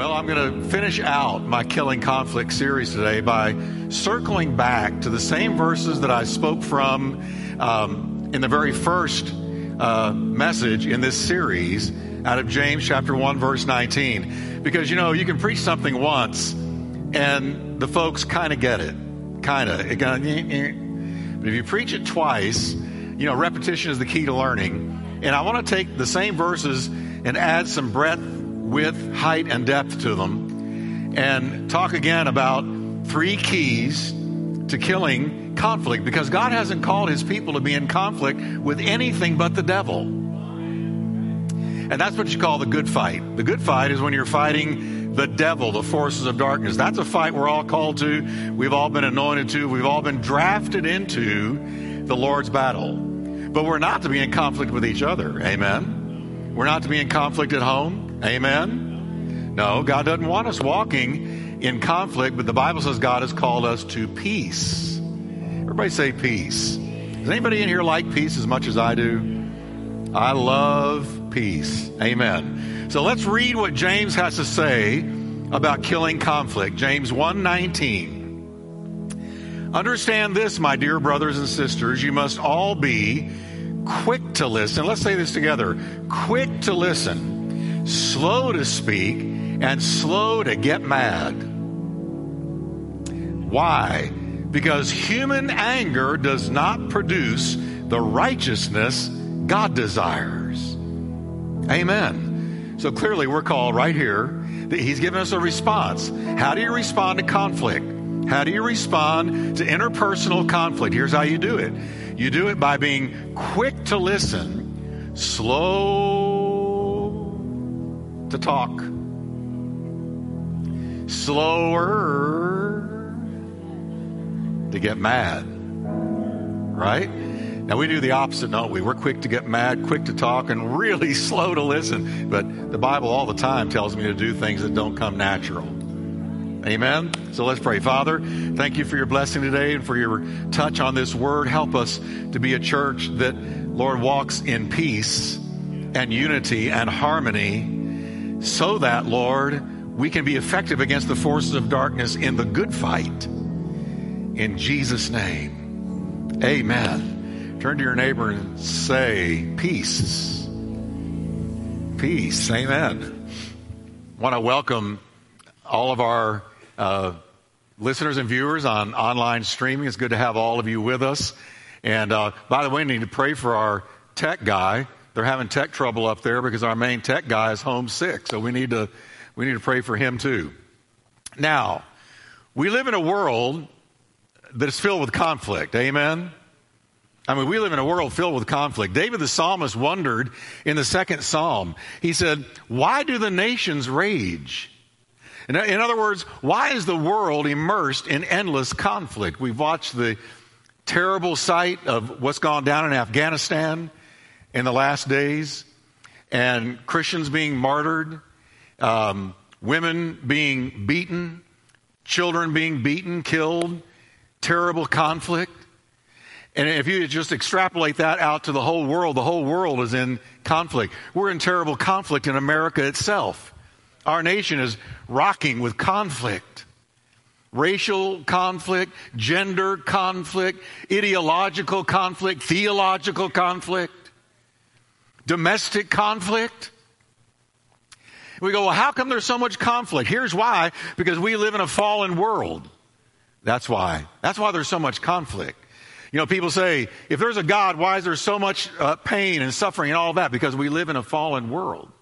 Well, I'm going to finish out my Killing Conflict series today by circling back to the same verses that I spoke from um, in the very first uh, message in this series out of James chapter 1, verse 19. Because, you know, you can preach something once and the folks kind of get it. Kind of. But if you preach it twice, you know, repetition is the key to learning. And I want to take the same verses and add some breadth width, height, and depth to them, and talk again about three keys to killing conflict because God hasn't called his people to be in conflict with anything but the devil. And that's what you call the good fight. The good fight is when you're fighting the devil, the forces of darkness. That's a fight we're all called to. We've all been anointed to. We've all been drafted into the Lord's battle. But we're not to be in conflict with each other. Amen. We're not to be in conflict at home. Amen? No, God doesn't want us walking in conflict, but the Bible says God has called us to peace. Everybody say peace. Does anybody in here like peace as much as I do? I love peace. Amen. So let's read what James has to say about killing conflict. James 1:19. Understand this, my dear brothers and sisters, you must all be quick to listen. Let's say this together. Quick to listen slow to speak, and slow to get mad. Why? Because human anger does not produce the righteousness God desires. Amen. So clearly, we're called right here that He's given us a response. How do you respond to conflict? How do you respond to interpersonal conflict? Here's how you do it you do it by being quick to listen, slow to talk. Slower to get mad. Right? Now we do the opposite, don't we? We're quick to get mad, quick to talk, and really slow to listen. But the Bible all the time tells me to do things that don't come natural. Amen. So let's pray. Father, thank you for your blessing today and for your touch on this word. Help us to be a church that, Lord, walks in peace and unity and harmony so that, Lord, we can be effective against the forces of darkness in the good fight. In Jesus' name, amen. Turn to your neighbor and say, Peace. Peace. Amen. I want to welcome all of our uh, listeners and viewers on online streaming. It's good to have all of you with us. And uh, by the way, we need to pray for our tech guy they're having tech trouble up there because our main tech guy is homesick. So we need to, we need to pray for him too. Now, we live in a world that is filled with conflict. Amen? I mean, we live in a world filled with conflict. David the psalmist wondered in the second psalm. He said, Why do the nations rage? In, in other words, why is the world immersed in endless conflict? We've watched the terrible sight of what's gone down in Afghanistan in the last days, and Christians being martyred, um, women being beaten, children being beaten, killed, terrible conflict. And if you just extrapolate that out to the whole world, the whole world is in conflict. We're in terrible conflict in America itself. Our nation is rocking with conflict. Racial conflict, gender conflict, ideological conflict, theological conflict domestic conflict. We go, well, how come there's so much conflict? Here's why because we live in a fallen world. That's why. That's why there's so much conflict. You know, people say, if there's a God, why is there so much uh, pain and suffering and all that? Because we live in a fallen world.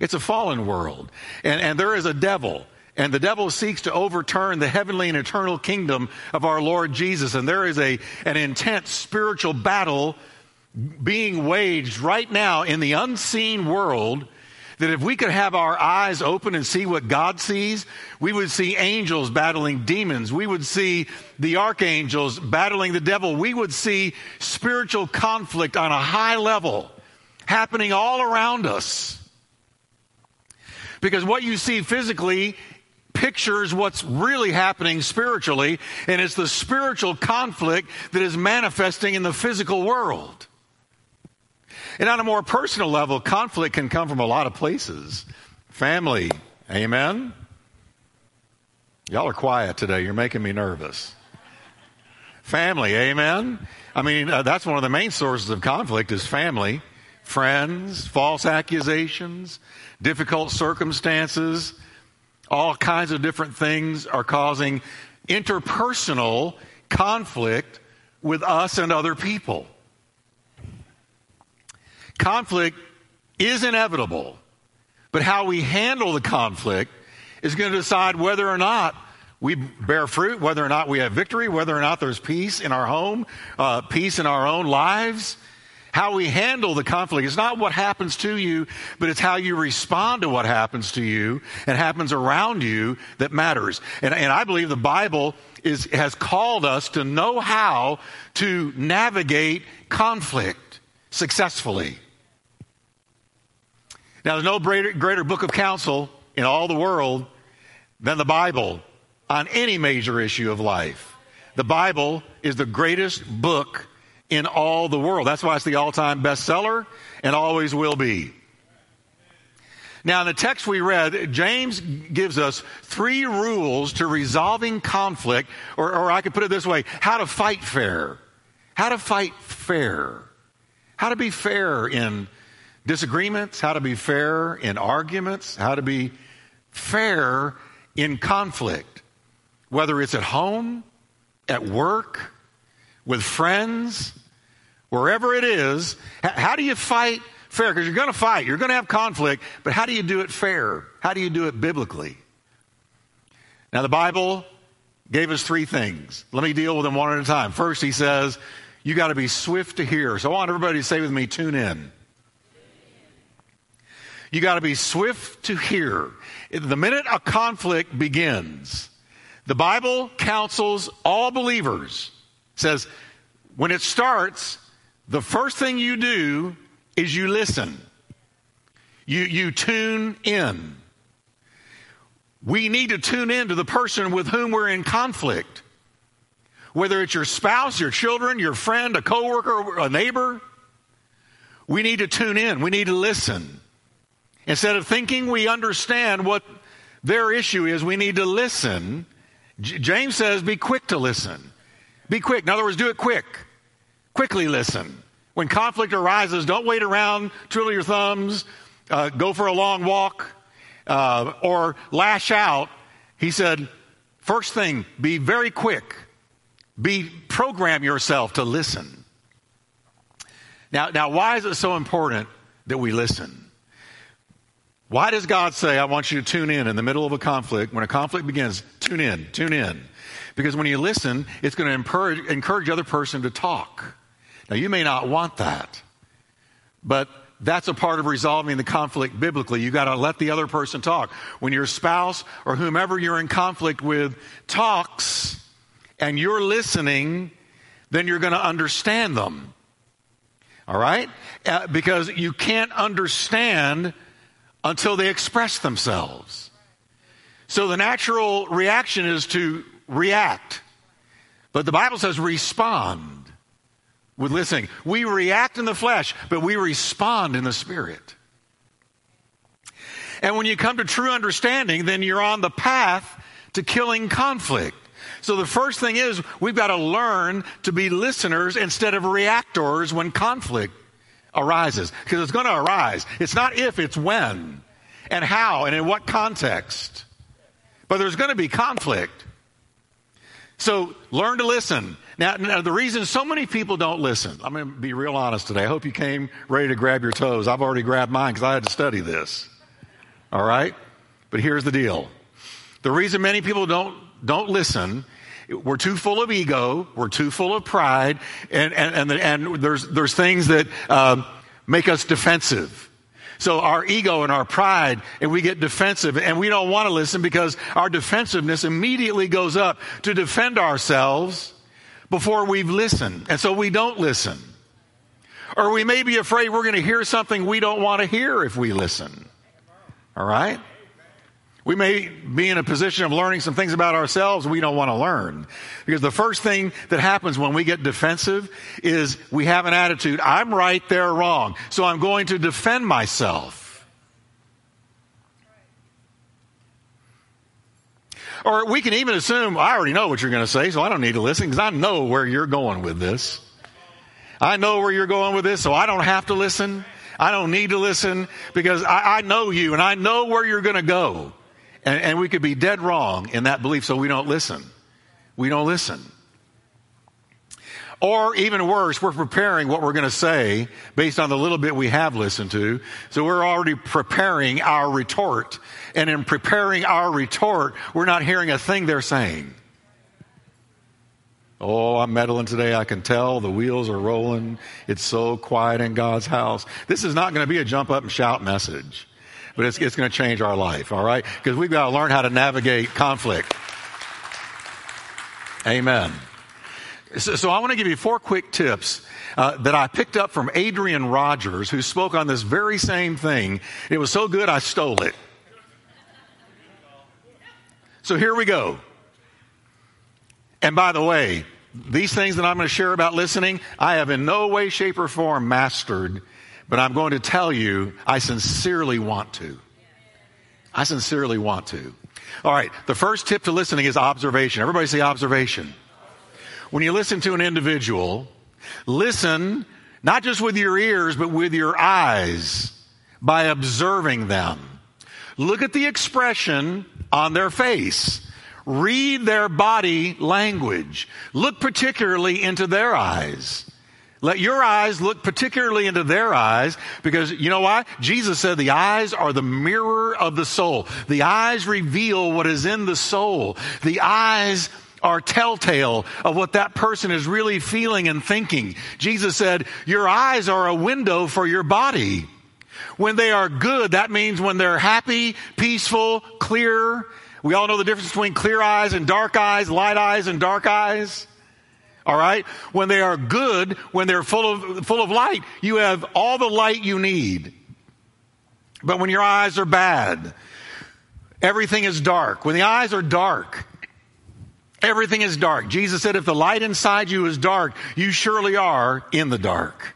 It's a fallen world. And, and there is a devil. And the devil seeks to overturn the heavenly and eternal kingdom of our Lord Jesus. And there is a, an intense spiritual battle being waged right now in the unseen world that if we could have our eyes open and see what God sees, we would see angels battling demons. We would see the archangels battling the devil. We would see spiritual conflict on a high level happening all around us. Because what you see physically pictures what's really happening spiritually, and it's the spiritual conflict that is manifesting in the physical world. And on a more personal level, conflict can come from a lot of places family, Amen? Y'all are quiet today. You're making me nervous. Family, amen? I mean, uh, that's one of the main sources of conflict is family, friends, false accusations, difficult circumstances, all kinds of different things are causing interpersonal conflict with us and other people. Conflict is inevitable, but how we handle the conflict is going to decide whether or not we bear fruit, whether or not we have victory, whether or not there's peace in our home, uh, peace in our own lives. How we handle the conflict is not what happens to you, but it's how you respond to what happens to you and happens around you that matters. And, and I believe the Bible is, has called us to know how to navigate conflict successfully. Now, there's no greater, greater book of counsel in all the world than the Bible on any major issue of life. The Bible is the greatest book in all the world. That's why it's the all time bestseller and always will be. Now, in the text we read, James gives us three rules to resolving conflict, or, or I could put it this way how to fight fair. How to fight fair. How to be fair in disagreements, how to be fair in arguments, how to be fair in conflict, whether it's at home, at work, with friends, wherever it is, how do you fight fair? Because you're going to fight, you're going to have conflict, but how do you do it fair? How do you do it biblically? Now, the Bible gave us three things. Let me deal with them one at a time. First, he says, you got to be swift to hear. So I want everybody to say with me, tune in. You got to be swift to hear. The minute a conflict begins, the Bible counsels all believers says, when it starts, the first thing you do is you listen. You, you tune in. We need to tune in to the person with whom we're in conflict. Whether it's your spouse, your children, your friend, a coworker, a neighbor, we need to tune in. We need to listen. Instead of thinking we understand what their issue is, we need to listen. J- James says, be quick to listen. Be quick. In other words, do it quick. Quickly listen. When conflict arises, don't wait around, twiddle your thumbs, uh, go for a long walk, uh, or lash out. He said, first thing, be very quick. Be program yourself to listen. Now, now, why is it so important that we listen? Why does God say, I want you to tune in in the middle of a conflict? When a conflict begins, tune in, tune in. Because when you listen, it's going to encourage, encourage the other person to talk. Now, you may not want that, but that's a part of resolving the conflict biblically. You got to let the other person talk. When your spouse or whomever you're in conflict with talks and you're listening, then you're going to understand them. All right? Uh, because you can't understand until they express themselves. So the natural reaction is to react. But the Bible says respond with listening. We react in the flesh, but we respond in the spirit. And when you come to true understanding, then you're on the path to killing conflict. So the first thing is we've got to learn to be listeners instead of reactors when conflict arises. Because it's going to arise. It's not if, it's when. And how and in what context. But there's going to be conflict. So learn to listen. Now, now, the reason so many people don't listen, I'm going to be real honest today. I hope you came ready to grab your toes. I've already grabbed mine because I had to study this. All right? But here's the deal. The reason many people don't, don't listen, we're too full of ego, we're too full of pride, and, and, and, and there's, there's things that uh, make us defensive. So our ego and our pride, and we get defensive, and we don't want to listen because our defensiveness immediately goes up to defend ourselves before we've listened. And so we don't listen. Or we may be afraid we're going to hear something we don't want to hear if we listen. All right? We may be in a position of learning some things about ourselves we don't want to learn. Because the first thing that happens when we get defensive is we have an attitude, I'm right, they're wrong. So I'm going to defend myself. Or we can even assume, I already know what you're going to say, so I don't need to listen because I know where you're going with this. I know where you're going with this, so I don't have to listen. I don't need to listen because I, I know you and I know where you're going to go. And, and we could be dead wrong in that belief, so we don't listen. We don't listen. Or even worse, we're preparing what we're going to say based on the little bit we have listened to. So we're already preparing our retort. And in preparing our retort, we're not hearing a thing they're saying. Oh, I'm meddling today. I can tell the wheels are rolling. It's so quiet in God's house. This is not going to be a jump up and shout message, but it's, it's going to change our life, all right? Because we've got to learn how to navigate conflict. Amen. So, so I want to give you four quick tips uh, that I picked up from Adrian Rogers, who spoke on this very same thing. It was so good, I stole it. So here we go. And by the way, these things that I'm going to share about listening, I have in no way, shape, or form mastered, but I'm going to tell you, I sincerely want to. I sincerely want to. All right, the first tip to listening is observation. Everybody say observation. When you listen to an individual, listen not just with your ears, but with your eyes by observing them. Look at the expression on their face. Read their body language. Look particularly into their eyes. Let your eyes look particularly into their eyes because you know why? Jesus said the eyes are the mirror of the soul. The eyes reveal what is in the soul. The eyes are telltale of what that person is really feeling and thinking. Jesus said, your eyes are a window for your body. When they are good, that means when they're happy, peaceful, clear, we all know the difference between clear eyes and dark eyes, light eyes and dark eyes. All right? When they are good, when they're full of, full of light, you have all the light you need. But when your eyes are bad, everything is dark. When the eyes are dark, everything is dark. Jesus said, if the light inside you is dark, you surely are in the dark.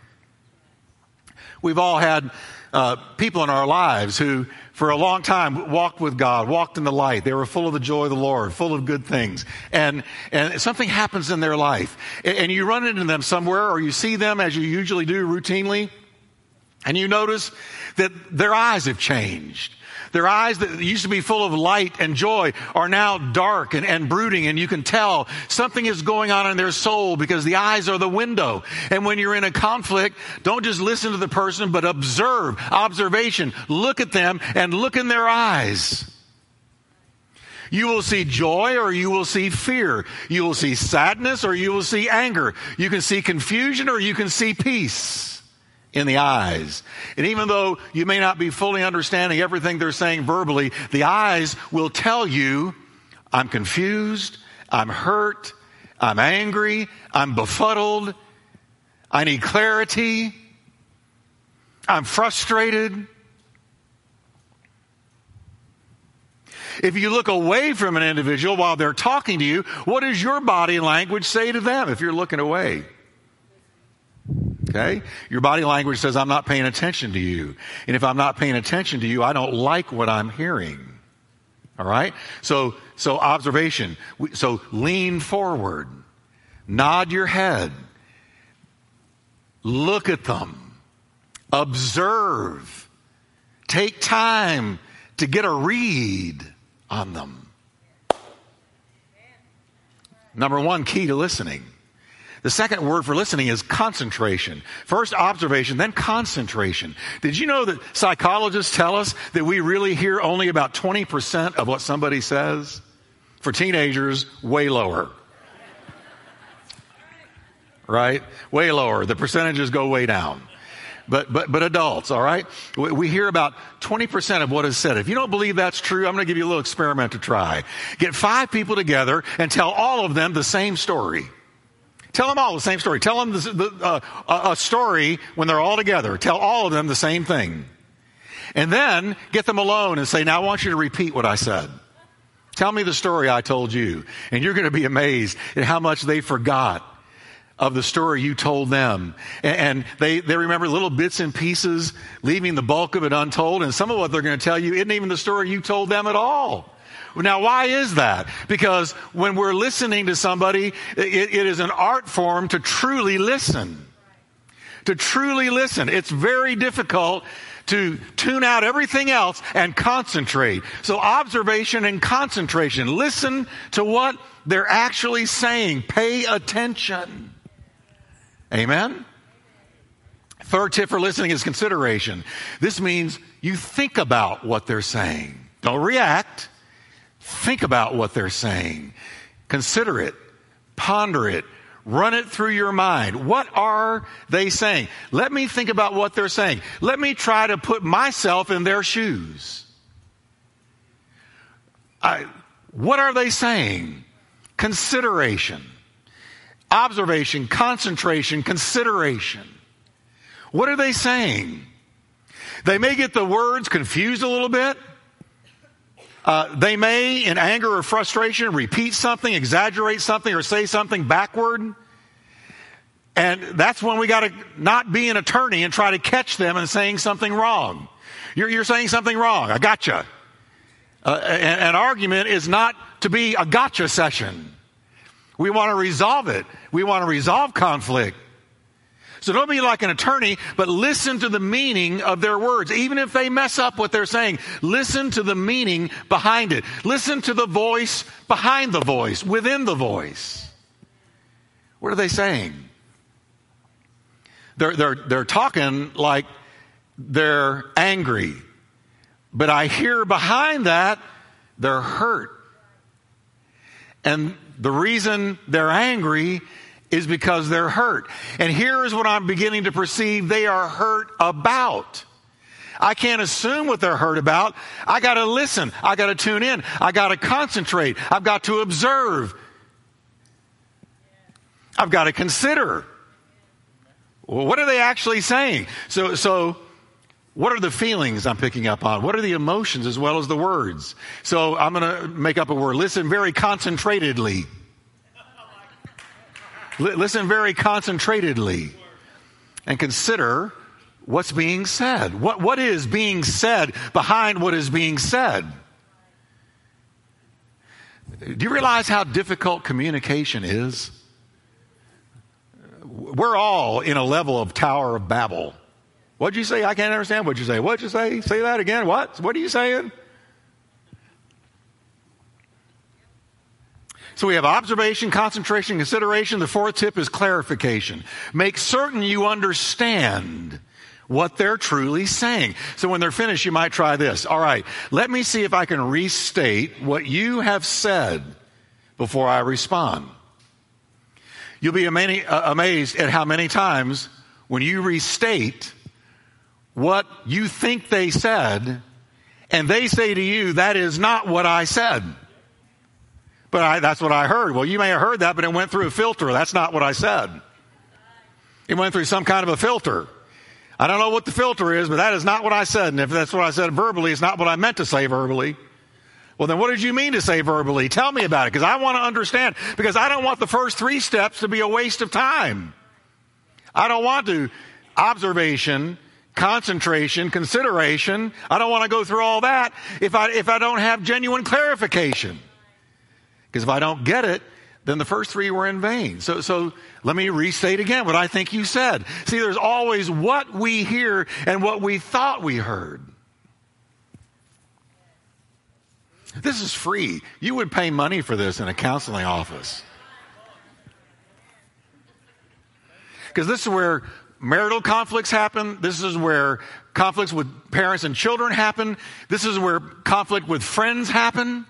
We've all had uh, people in our lives who for a long time walked with God, walked in the light. They were full of the joy of the Lord, full of good things. And, and something happens in their life. And, you run into them somewhere or you see them as you usually do routinely. And you notice that their eyes have changed. Their eyes that used to be full of light and joy are now dark and, and brooding, and you can tell something is going on in their soul because the eyes are the window. And when you're in a conflict, don't just listen to the person, but observe, observation. Look at them and look in their eyes. You will see joy or you will see fear. You will see sadness or you will see anger. You can see confusion or you can see peace in the eyes. And even though you may not be fully understanding everything they're saying verbally, the eyes will tell you, I'm confused, I'm hurt, I'm angry, I'm befuddled, I need clarity, I'm frustrated. If you look away from an individual while they're talking to you, what does your body language say to them if you're looking away? Okay? Your body language says, I'm not paying attention to you. And if I'm not paying attention to you, I don't like what I'm hearing. All right? So, so observation. So lean forward. Nod your head. Look at them. Observe. Take time to get a read on them. Number one key to listening the second word for listening is concentration. First observation, then concentration. Did you know that psychologists tell us that we really hear only about 20% of what somebody says? For teenagers, way lower. Right? Way lower. The percentages go way down. But, but, but adults, all right? We, we hear about 20% of what is said. If you don't believe that's true, I'm going to give you a little experiment to try. Get five people together and tell all of them the same story. Tell them all the same story. Tell them the, the, uh, a story when they're all together. Tell all of them the same thing. And then get them alone and say, now I want you to repeat what I said. Tell me the story I told you. And you're going to be amazed at how much they forgot of the story you told them. And, they, they remember little bits and pieces, leaving the bulk of it untold. And some of what they're going to tell you isn't even the story you told them at all. Now, why is that? Because when we're listening to somebody, it, it is an art form to truly listen. To truly listen. It's very difficult to tune out everything else and concentrate. So observation and concentration. Listen to what they're actually saying. Pay attention. Amen? Third tip for listening is consideration. This means you think about what they're saying. Don't react. Think about what they're saying. Consider it. Ponder it. Run it through your mind. What are they saying? Let me think about what they're saying. Let me try to put myself in their shoes. I, what are they saying? Consideration, observation, concentration, consideration. What are they saying? They may get the words confused a little bit. Uh, they may, in anger or frustration, repeat something, exaggerate something, or say something backward. And that's when we got to not be an attorney and try to catch them and saying something wrong. You're, you're saying something wrong. I gotcha. Uh, an, an argument is not to be a gotcha session. We want to resolve it. We want to resolve conflict. So don't be like an attorney, but listen to the meaning of their words. Even if they mess up what they're saying, listen to the meaning behind it. Listen to the voice behind the voice, within the voice. What are they saying? They're, they're, they're talking like they're angry. But I hear behind that, they're hurt. And the reason they're angry is because they're hurt. And here is what I'm beginning to perceive they are hurt about. I can't assume what they're hurt about. I got to listen. I got to tune in. I got to concentrate. I've got to observe. I've got to consider. Well, what are they actually saying? So, so, what are the feelings I'm picking up on? What are the emotions as well as the words? So I'm going to make up a word. Listen very concentratedly. Listen very concentratedly and consider what's being said. What, what is being said behind what is being said? Do you realize how difficult communication is? We're all in a level of Tower of Babel. What'd you say? I can't understand what you say. What'd you say? Say that again. What? What are you saying? So we have observation, concentration, consideration. The fourth tip is clarification. Make certain you understand what they're truly saying. So when they're finished, you might try this. All right, let me see if I can restate what you have said before I respond. You'll be uh, amazed at how many times when you restate what you think they said, and they say to you, that is not what I said. But I, that's what I heard. Well, you may have heard that, but it went through a filter. That's not what I said. It went through some kind of a filter. I don't know what the filter is, but that is not what I said. And if that's what I said verbally, it's not what I meant to say verbally. Well, then what did you mean to say verbally? Tell me about it, because I want to understand, because I don't want the first three steps to be a waste of time. I don't want to observation, concentration, consideration. I don't want to go through all that if I, if I don't have genuine clarification. Because if I don't get it, then the first three were in vain. So, so let me restate again what I think you said. See, there's always what we hear and what we thought we heard. This is free. You would pay money for this in a counseling office. Because this is where marital conflicts happen. This is where conflicts with parents and children happen. This is where conflict with friends happen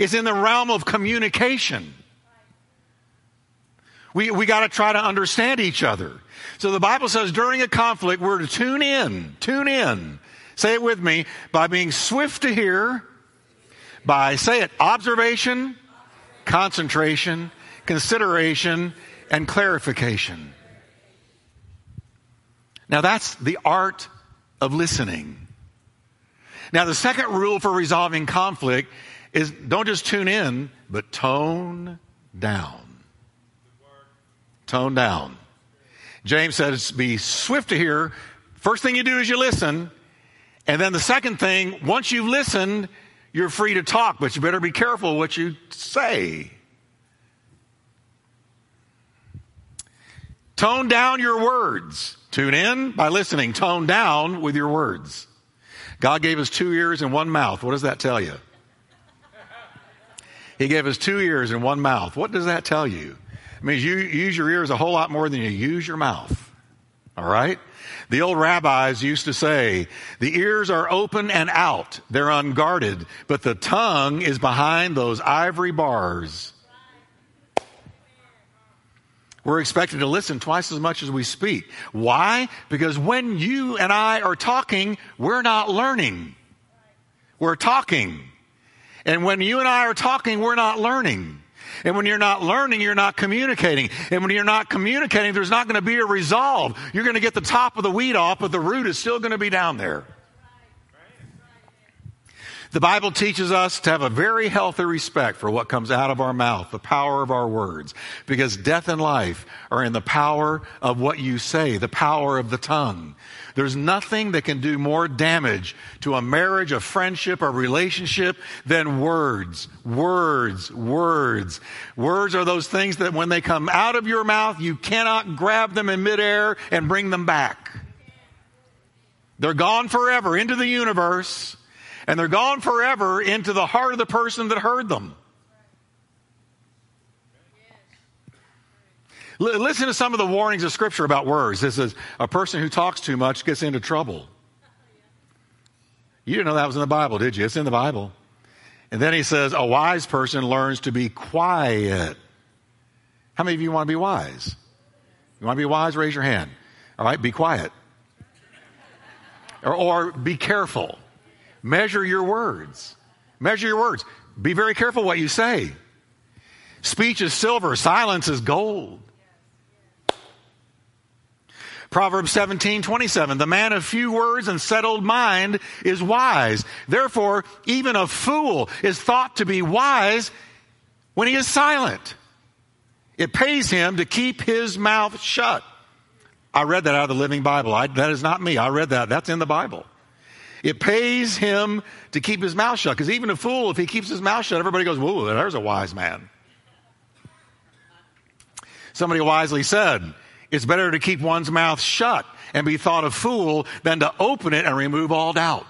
is in the realm of communication. We, we got to try to understand each other. So the Bible says during a conflict, we're to tune in, tune in. Say it with me by being swift to hear, by, say it, observation, concentration, consideration, and clarification. Now that's the art of listening. Now the second rule for resolving conflict is don't just tune in, but tone down. Tone down. James says, be swift to hear. First thing you do is you listen. And then the second thing, once you've listened, You're free to talk, but you better be careful what you say. Tone down your words. Tune in by listening. Tone down with your words. God gave us two ears and one mouth. What does that tell you? He gave us two ears and one mouth. What does that tell you? It means you use your ears a whole lot more than you use your mouth. All right? The old rabbis used to say, the ears are open and out. They're unguarded, but the tongue is behind those ivory bars. We're expected to listen twice as much as we speak. Why? Because when you and I are talking, we're not learning. We're talking. And when you and I are talking, we're not learning. And when you're not learning, you're not communicating. And when you're not communicating, there's not going to be a resolve. You're going to get the top of the weed off, but the root is still going to be down there. The Bible teaches us to have a very healthy respect for what comes out of our mouth, the power of our words, because death and life are in the power of what you say, the power of the tongue. There's nothing that can do more damage to a marriage, a friendship, a relationship than words. Words, words. Words are those things that when they come out of your mouth, you cannot grab them in midair and bring them back. They're gone forever into the universe and they're gone forever into the heart of the person that heard them. L- listen to some of the warnings of Scripture about words. This is a person who talks too much gets into trouble. You didn't know that was in the Bible, did you? It's in the Bible. And then he says, a wise person learns to be quiet. How many of you want to be wise? You want to be wise? Raise your hand. All right, be quiet. Or, or be careful. Measure your words. Measure your words. Be very careful what you say. Speech is silver, silence is gold. Proverbs 17, 27. The man of few words and settled mind is wise. Therefore, even a fool is thought to be wise when he is silent. It pays him to keep his mouth shut. I read that out of the Living Bible. I, that is not me. I read that. That's in the Bible. It pays him to keep his mouth shut. Because even a fool, if he keeps his mouth shut, everybody goes, whoa, there's a wise man. Somebody wisely said, it's better to keep one's mouth shut and be thought a fool than to open it and remove all doubt.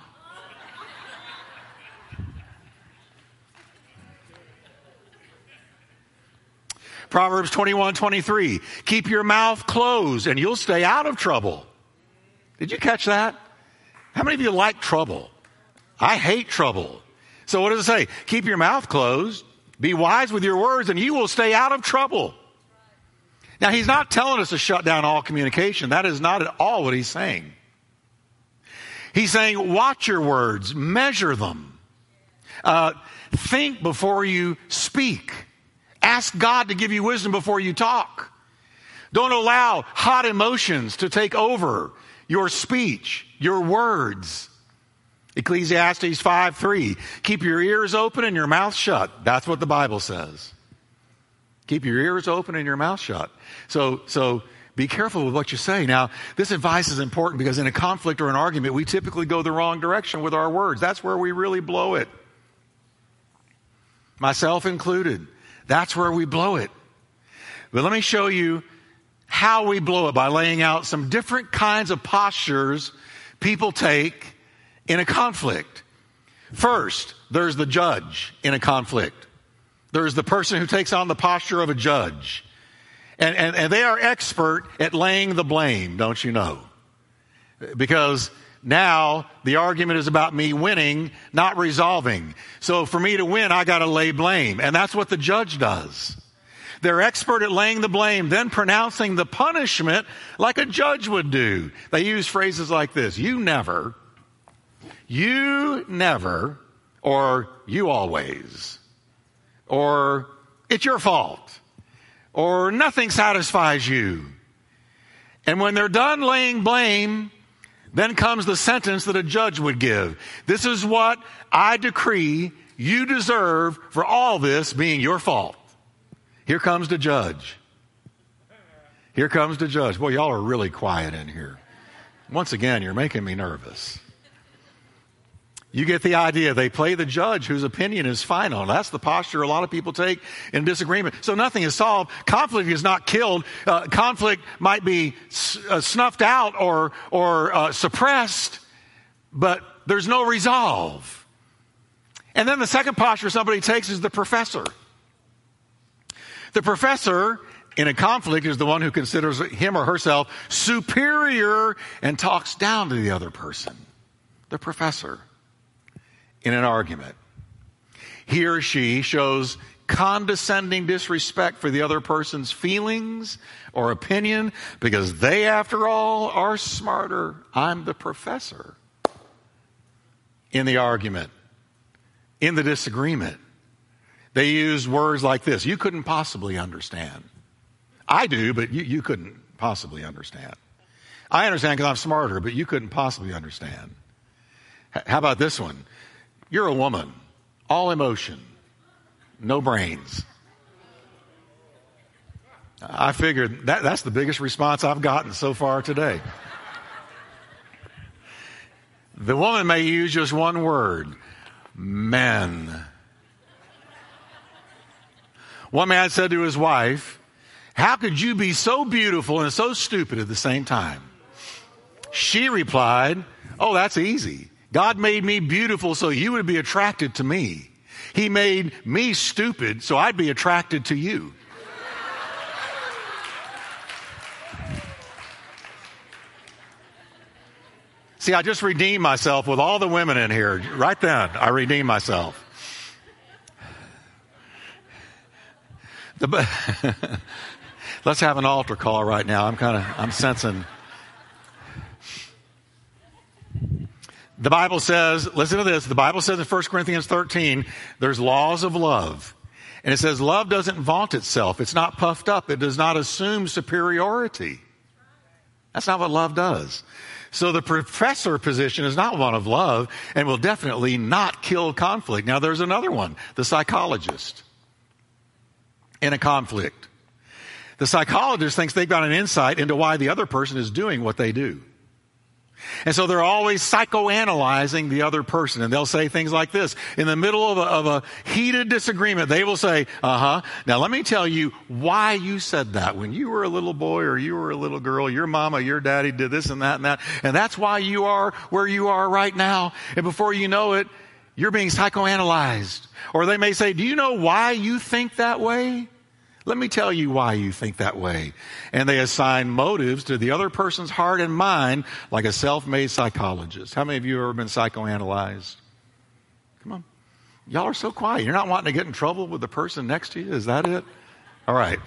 Proverbs 21, 23. Keep your mouth closed and you'll stay out of trouble. Did you catch that? How many of you like trouble? I hate trouble. So what does it say? Keep your mouth closed, be wise with your words, and you will stay out of trouble. Now, he's not telling us to shut down all communication. That is not at all what he's saying. He's saying, watch your words, measure them. Uh, think before you speak. Ask God to give you wisdom before you talk. Don't allow hot emotions to take over your speech, your words. Ecclesiastes 5 3. Keep your ears open and your mouth shut. That's what the Bible says. Keep your ears open and your mouth shut. So, so be careful with what you say. Now, this advice is important because in a conflict or an argument, we typically go the wrong direction with our words. That's where we really blow it. Myself included. That's where we blow it. But let me show you how we blow it by laying out some different kinds of postures people take in a conflict. First, there's the judge in a conflict. There's the person who takes on the posture of a judge. And, and, and they are expert at laying the blame, don't you know? Because now the argument is about me winning, not resolving. So for me to win, I gotta lay blame. And that's what the judge does. They're expert at laying the blame, then pronouncing the punishment like a judge would do. They use phrases like this You never, you never, or you always, or it's your fault, or nothing satisfies you. And when they're done laying blame, then comes the sentence that a judge would give. This is what I decree you deserve for all this being your fault. Here comes the judge. Here comes the judge. Boy, y'all are really quiet in here. Once again, you're making me nervous. You get the idea. They play the judge whose opinion is final. That's the posture a lot of people take in disagreement. So nothing is solved. Conflict is not killed. Uh, conflict might be s- uh, snuffed out or, or uh, suppressed, but there's no resolve. And then the second posture somebody takes is the professor. The professor in a conflict is the one who considers him or herself superior and talks down to the other person. The professor in an argument. He or she shows condescending disrespect for the other person's feelings or opinion because they, after all, are smarter. I'm the professor. In the argument, in the disagreement, they use words like this You couldn't possibly understand. I do, but you, you couldn't possibly understand. I understand because I'm smarter, but you couldn't possibly understand. H- how about this one? You're a woman, all emotion, no brains. I figured that, that's the biggest response I've gotten so far today. The woman may use just one word men. One man said to his wife, How could you be so beautiful and so stupid at the same time? She replied, Oh, that's easy. God made me beautiful so you would be attracted to me. He made me stupid so I'd be attracted to you. See, I just redeemed myself with all the women in here. Right then, I redeemed myself. The, let's have an altar call right now. I'm kind of, I'm sensing. The Bible says, listen to this. The Bible says in 1 Corinthians 13, there's laws of love. And it says, love doesn't vaunt itself. It's not puffed up. It does not assume superiority. That's not what love does. So the professor position is not one of love and will definitely not kill conflict. Now there's another one, the psychologist in a conflict. The psychologist thinks they've got an insight into why the other person is doing what they do. And so they're always psychoanalyzing the other person. And they'll say things like this. In the middle of a, of a heated disagreement, they will say, uh huh. Now let me tell you why you said that. When you were a little boy or you were a little girl, your mama, your daddy did this and that and that. And that's why you are where you are right now. And before you know it, you're being psychoanalyzed. Or they may say, do you know why you think that way? Let me tell you why you think that way. And they assign motives to the other person's heart and mind like a self-made psychologist. How many of you have ever been psychoanalyzed? Come on. Y'all are so quiet. You're not wanting to get in trouble with the person next to you. Is that it? All right.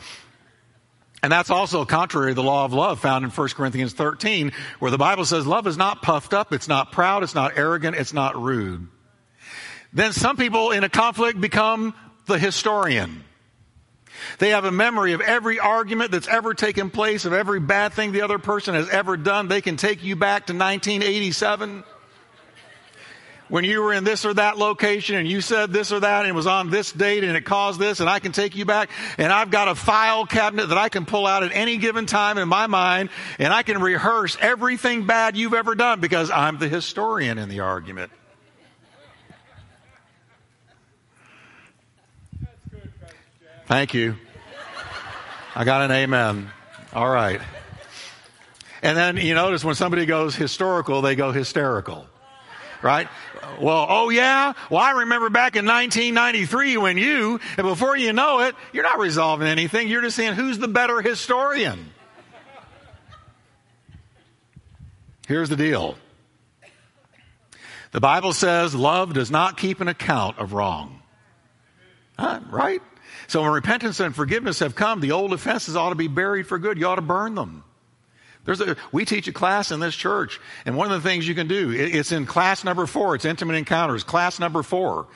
And that's also contrary to the law of love found in 1 Corinthians 13, where the Bible says love is not puffed up, it's not proud, it's not arrogant, it's not rude. Then some people in a conflict become the historian. They have a memory of every argument that's ever taken place, of every bad thing the other person has ever done. They can take you back to 1987 when you were in this or that location and you said this or that and it was on this date and it caused this and I can take you back and I've got a file cabinet that I can pull out at any given time in my mind and I can rehearse everything bad you've ever done because I'm the historian in the argument. Thank you. I got an amen. All right. And then you notice when somebody goes historical, they go hysterical. Right? Well, oh yeah? Well, I remember back in 1993 when you, and before you know it, you're not resolving anything. You're just saying, who's the better historian? Here's the deal. The Bible says love does not keep an account of wrong. Huh? Right? So when repentance and forgiveness have come, the old offenses ought to be buried for good. You ought to burn them. A, we teach a class in this church, and one of the things you can do, it, it's in class number four. It's intimate encounters, class number four.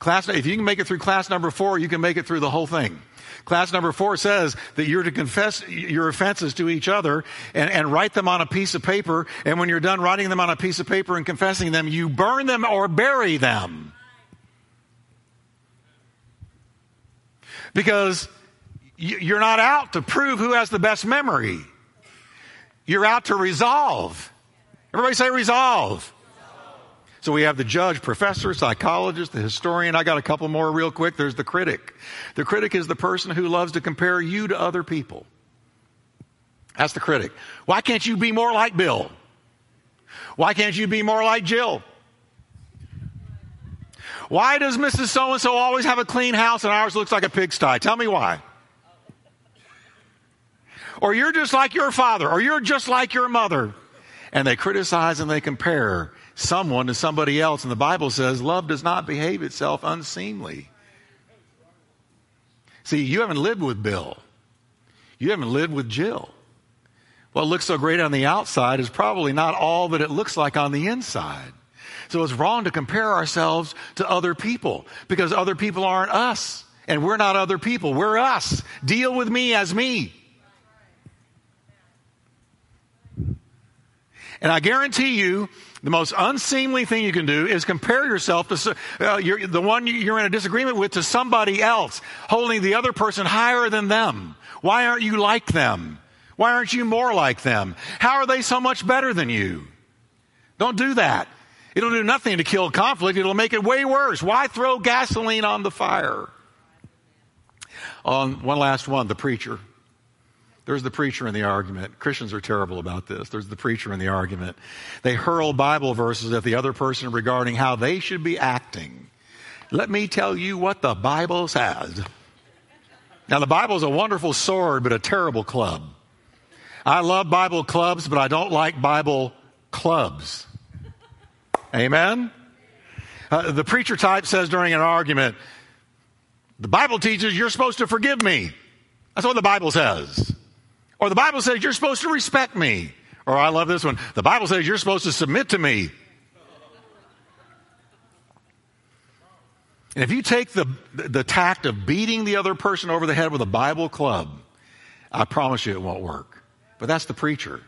Class, if you can make it through class number four, you can make it through the whole thing. Class number four says that you're to confess your offenses to each other and, and write them on a piece of paper. And when you're done writing them on a piece of paper and confessing them, you burn them or bury them. Because you're not out to prove who has the best memory. You're out to resolve. Everybody say resolve. So we have the judge, professor, psychologist, the historian. I got a couple more real quick. There's the critic. The critic is the person who loves to compare you to other people. That's the critic. Why can't you be more like Bill? Why can't you be more like Jill? Why does Mrs. So and so always have a clean house and ours looks like a pigsty? Tell me why. Or you're just like your father, or you're just like your mother. And they criticize and they compare someone to somebody else. And the Bible says love does not behave itself unseemly. See, you haven't lived with Bill. You haven't lived with Jill. What looks so great on the outside is probably not all that it looks like on the inside. So it's wrong to compare ourselves to other people because other people aren't us. And we're not other people. We're us. Deal with me as me. And I guarantee you, the most unseemly thing you can do is compare yourself to uh, the one you're in a disagreement with to somebody else, holding the other person higher than them. Why aren't you like them? Why aren't you more like them? How are they so much better than you? Don't do that. It'll do nothing to kill conflict. It'll make it way worse. Why throw gasoline on the fire? On one last one, the preacher. There's the preacher in the argument. Christians are terrible about this. There's the preacher in the argument. They hurl Bible verses at the other person regarding how they should be acting. Let me tell you what the Bible says. Now, the Bible is a wonderful sword, but a terrible club. I love Bible clubs, but I don't like Bible clubs. Amen? Uh, the preacher type says during an argument, the Bible teaches you're supposed to forgive me. That's what the Bible says. Or the Bible says you're supposed to respect me. Or I love this one. The Bible says you're supposed to submit to me. And if you take the, the tact of beating the other person over the head with a Bible club, I promise you it won't work. But that's the preacher.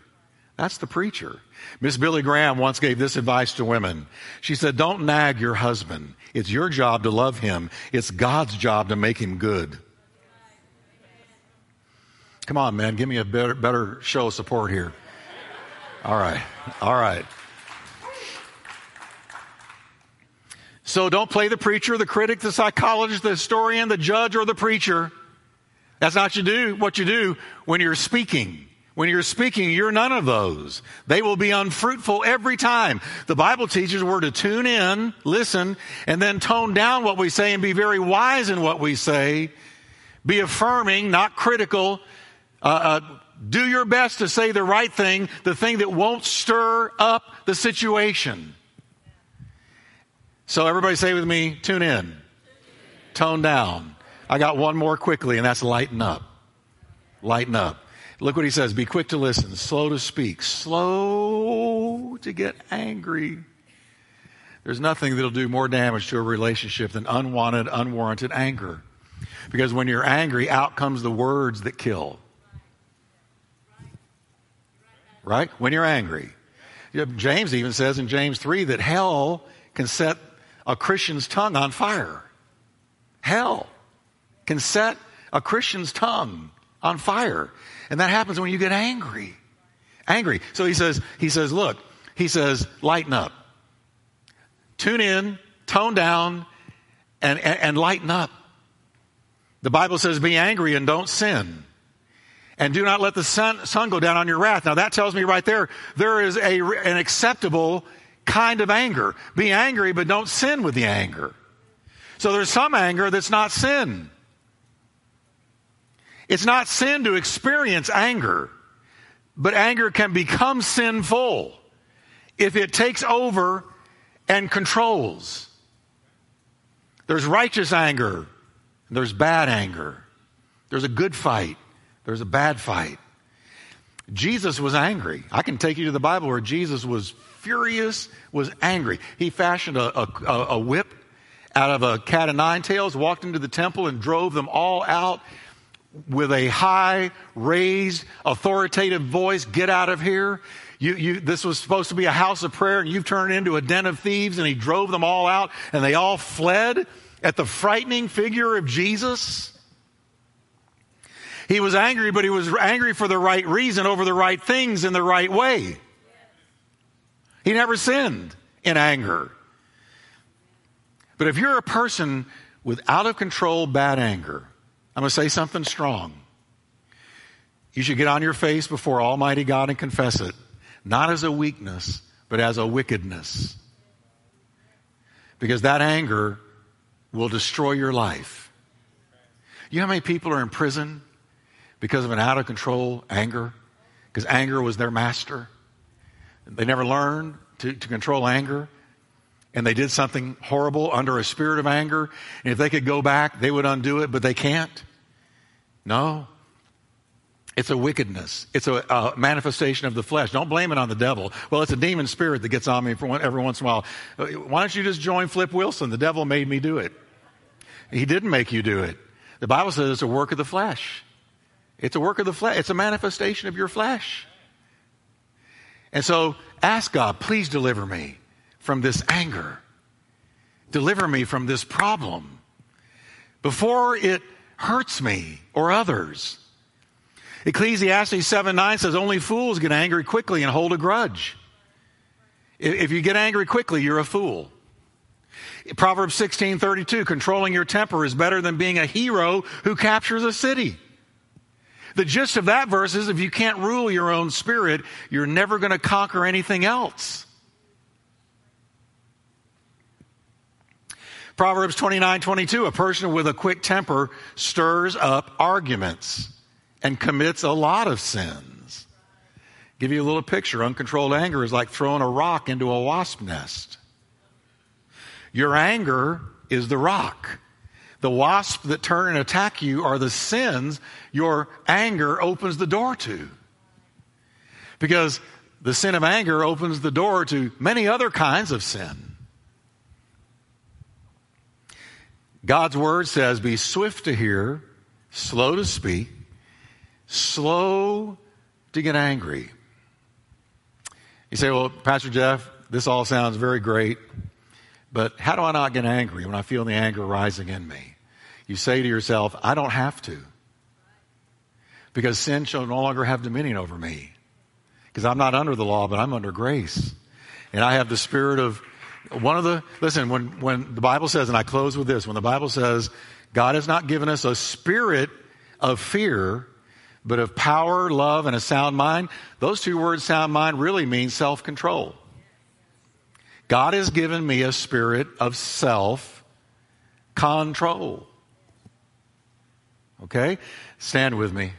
That's the preacher. Miss Billy Graham once gave this advice to women. She said, Don't nag your husband. It's your job to love him, it's God's job to make him good. Come on, man, give me a better, better show of support here. All right, all right. So don't play the preacher, the critic, the psychologist, the historian, the judge, or the preacher. That's not what you do, what you do when you're speaking. When you're speaking, you're none of those. They will be unfruitful every time. The Bible teaches we're to tune in, listen, and then tone down what we say and be very wise in what we say. Be affirming, not critical, uh, uh, do your best to say the right thing, the thing that won't stir up the situation. So, everybody say with me tune in, tone down. I got one more quickly, and that's lighten up. Lighten up. Look what he says be quick to listen, slow to speak, slow to get angry. There's nothing that'll do more damage to a relationship than unwanted, unwarranted anger. Because when you're angry, out comes the words that kill right? When you're angry. James even says in James 3 that hell can set a Christian's tongue on fire. Hell can set a Christian's tongue on fire. And that happens when you get angry. Angry. So he says, he says, look, he says, lighten up. Tune in, tone down, and, and, and lighten up. The Bible says, be angry and don't sin and do not let the sun, sun go down on your wrath. Now that tells me right there, there is a, an acceptable kind of anger. Be angry, but don't sin with the anger. So there's some anger that's not sin. It's not sin to experience anger, but anger can become sinful if it takes over and controls. There's righteous anger, there's bad anger, there's a good fight, there's a bad fight. Jesus was angry. I can take you to the Bible where Jesus was furious, was angry. He fashioned a, a, a whip out of a cat of nine tails, walked into the temple and drove them all out with a high, raised, authoritative voice, get out of here. You, you, this was supposed to be a house of prayer and you've turned into a den of thieves and he drove them all out and they all fled at the frightening figure of Jesus. He was angry, but he was angry for the right reason over the right things in the right way. He never sinned in anger. But if you're a person with out of control bad anger, I'm going to say something strong. You should get on your face before Almighty God and confess it, not as a weakness, but as a wickedness. Because that anger will destroy your life. You know how many people are in prison because of an out of control anger? Because anger was their master. They never learned to, to control anger. And they did something horrible under a spirit of anger. And if they could go back, they would undo it, but they can't. No. It's a wickedness. It's a, a, manifestation of the flesh. Don't blame it on the devil. Well, it's a demon spirit that gets on me one, every once in a while. Uh, why don't you just join Flip Wilson? The devil made me do it. He didn't make you do it. The Bible says it's a work of the flesh. It's a work of the flesh. It's a manifestation of your flesh. And so ask God, please deliver me from this anger. Deliver me from this problem before it hurts me or others. Ecclesiastes 7 9 says, Only fools get angry quickly and hold a grudge. If you get angry quickly, you're a fool. Proverbs 16 32, controlling your temper is better than being a hero who captures a city. The gist of that verse is if you can't rule your own spirit, you're never going to conquer anything else. Proverbs 29 22, a person with a quick temper stirs up arguments and commits a lot of sins. Give you a little picture. Uncontrolled anger is like throwing a rock into a wasp nest. Your anger is the rock. The wasp that turn and attack you are the sins your anger opens the door to. Because the sin of anger opens the door to many other kinds of sin. God's word says, be swift to hear, slow to speak, slow to get angry. You say, well, Pastor Jeff, this all sounds very great, but how do I not get angry when I feel the anger rising in me? You say to yourself, I don't have to. Because sin shall no longer have dominion over me. Because I'm not under the law, but I'm under grace. And I have the spirit of one of the, listen, when, when the Bible says, and I close with this, when the Bible says, God has not given us a spirit of fear, but of power, love, and a sound mind, those two words, sound mind, really mean self control. God has given me a spirit of self control. Okay? Stand with me.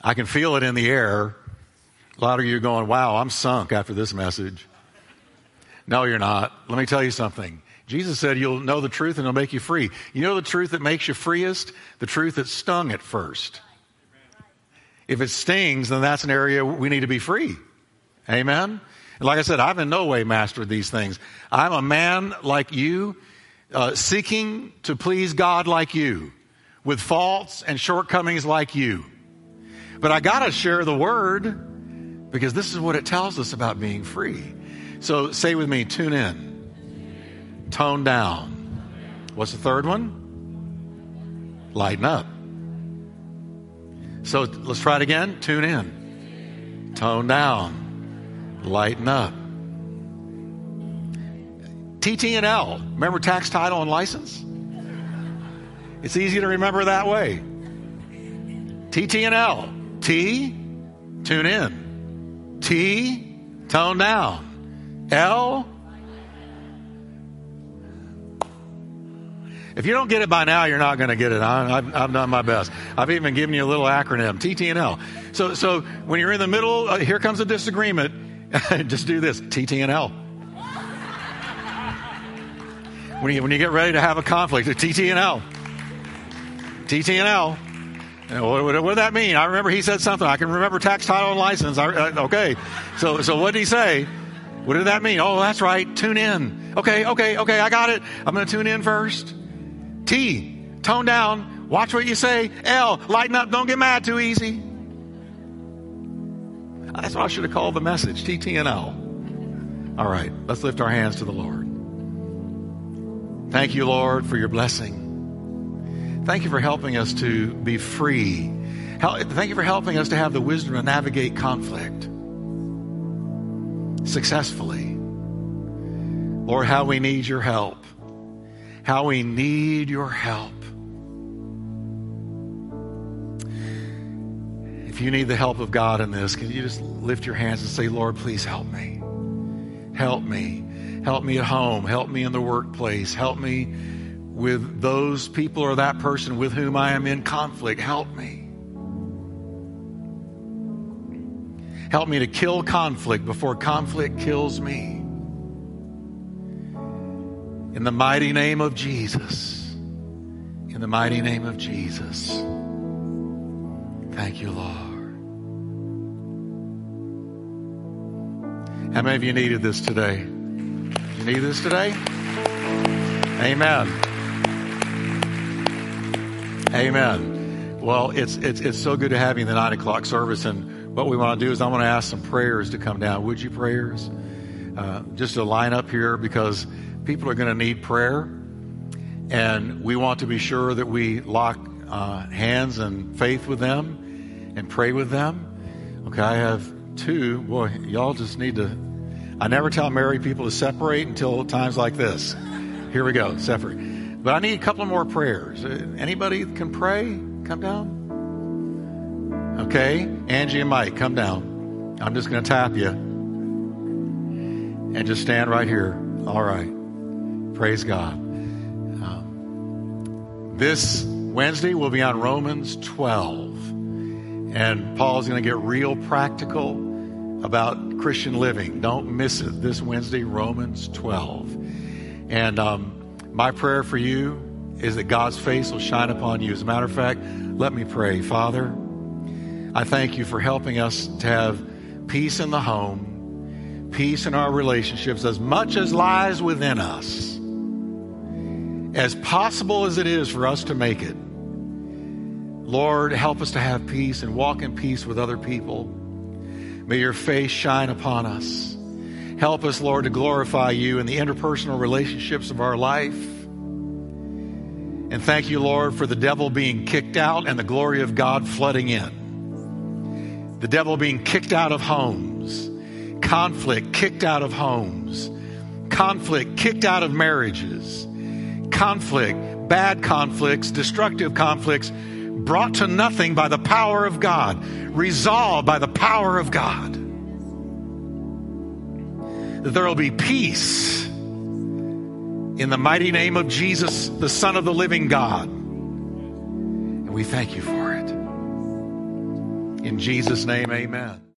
I can feel it in the air a lot of you are going, wow, I'm sunk after this message. No, you're not. Let me tell you something. Jesus said you'll know the truth and it'll make you free. You know the truth that makes you freest? The truth that stung at first. If it stings, then that's an area we need to be free. Amen? And like I said, I've in no way mastered these things. I'm a man like you, uh, seeking to please God like you, with faults and shortcomings like you. But I gotta share the word because this is what it tells us about being free. So say with me tune in, tone down. What's the third one? Lighten up. So let's try it again. Tune in, tone down, lighten up. TT&L. Remember tax, title, and license? It's easy to remember that way. TT&L. T, tune in. T, tone down. L, If you don't get it by now, you're not going to get it. I, have done my best. I've even given you a little acronym, TTNL. So, so when you're in the middle, uh, here comes a disagreement. just do this, TTNL. when you when you get ready to have a conflict, TTNL. TTNL. What, what, what, did that mean? I remember he said something. I can remember tax, title, and license. I, uh, okay. So, so what did he say? What did that mean? Oh, that's right. Tune in. Okay, okay, okay. I got it. I'm going to tune in first. T, tone down. Watch what you say. L, lighten up. Don't get mad too easy. That's what I should have called the message. T, T, and L. All right. Let's lift our hands to the Lord. Thank you, Lord, for your blessing. Thank you for helping us to be free. Thank you for helping us to have the wisdom to navigate conflict successfully. Lord, how we need your help. How we need your help. If you need the help of God in this, can you just lift your hands and say, Lord, please help me? Help me. Help me at home. Help me in the workplace. Help me with those people or that person with whom I am in conflict. Help me. Help me to kill conflict before conflict kills me. In the mighty name of Jesus. In the mighty name of Jesus. Thank you, Lord. How many of you needed this today? You need this today? Amen. Amen. Well, it's, it's, it's so good to have you in the nine o'clock service. And what we want to do is I want to ask some prayers to come down. Would you prayers? Uh, just to line up here because people are going to need prayer. And we want to be sure that we lock uh, hands and faith with them and pray with them. Okay, I have two. Boy, y'all just need to. I never tell married people to separate until times like this. Here we go, separate. But I need a couple more prayers. Uh, anybody can pray? Come down. Okay, Angie and Mike, come down. I'm just going to tap you. And just stand right here. All right. Praise God. Um, this Wednesday we'll be on Romans 12. And Paul's going to get real practical about Christian living. Don't miss it this Wednesday, Romans 12. And um, my prayer for you is that God's face will shine upon you. As a matter of fact, let me pray. Father, I thank you for helping us to have peace in the home, peace in our relationships, as much as lies within us, as possible as it is for us to make it. Lord, help us to have peace and walk in peace with other people. May your face shine upon us. Help us, Lord, to glorify you in the interpersonal relationships of our life. And thank you, Lord, for the devil being kicked out and the glory of God flooding in. The devil being kicked out of homes, conflict kicked out of homes, conflict kicked out of marriages, conflict, bad conflicts, destructive conflicts brought to nothing by the power of God, resolved by the power of God. That there will be peace in the mighty name of Jesus, the Son of the living God. And we thank you for it. In Jesus' name, amen.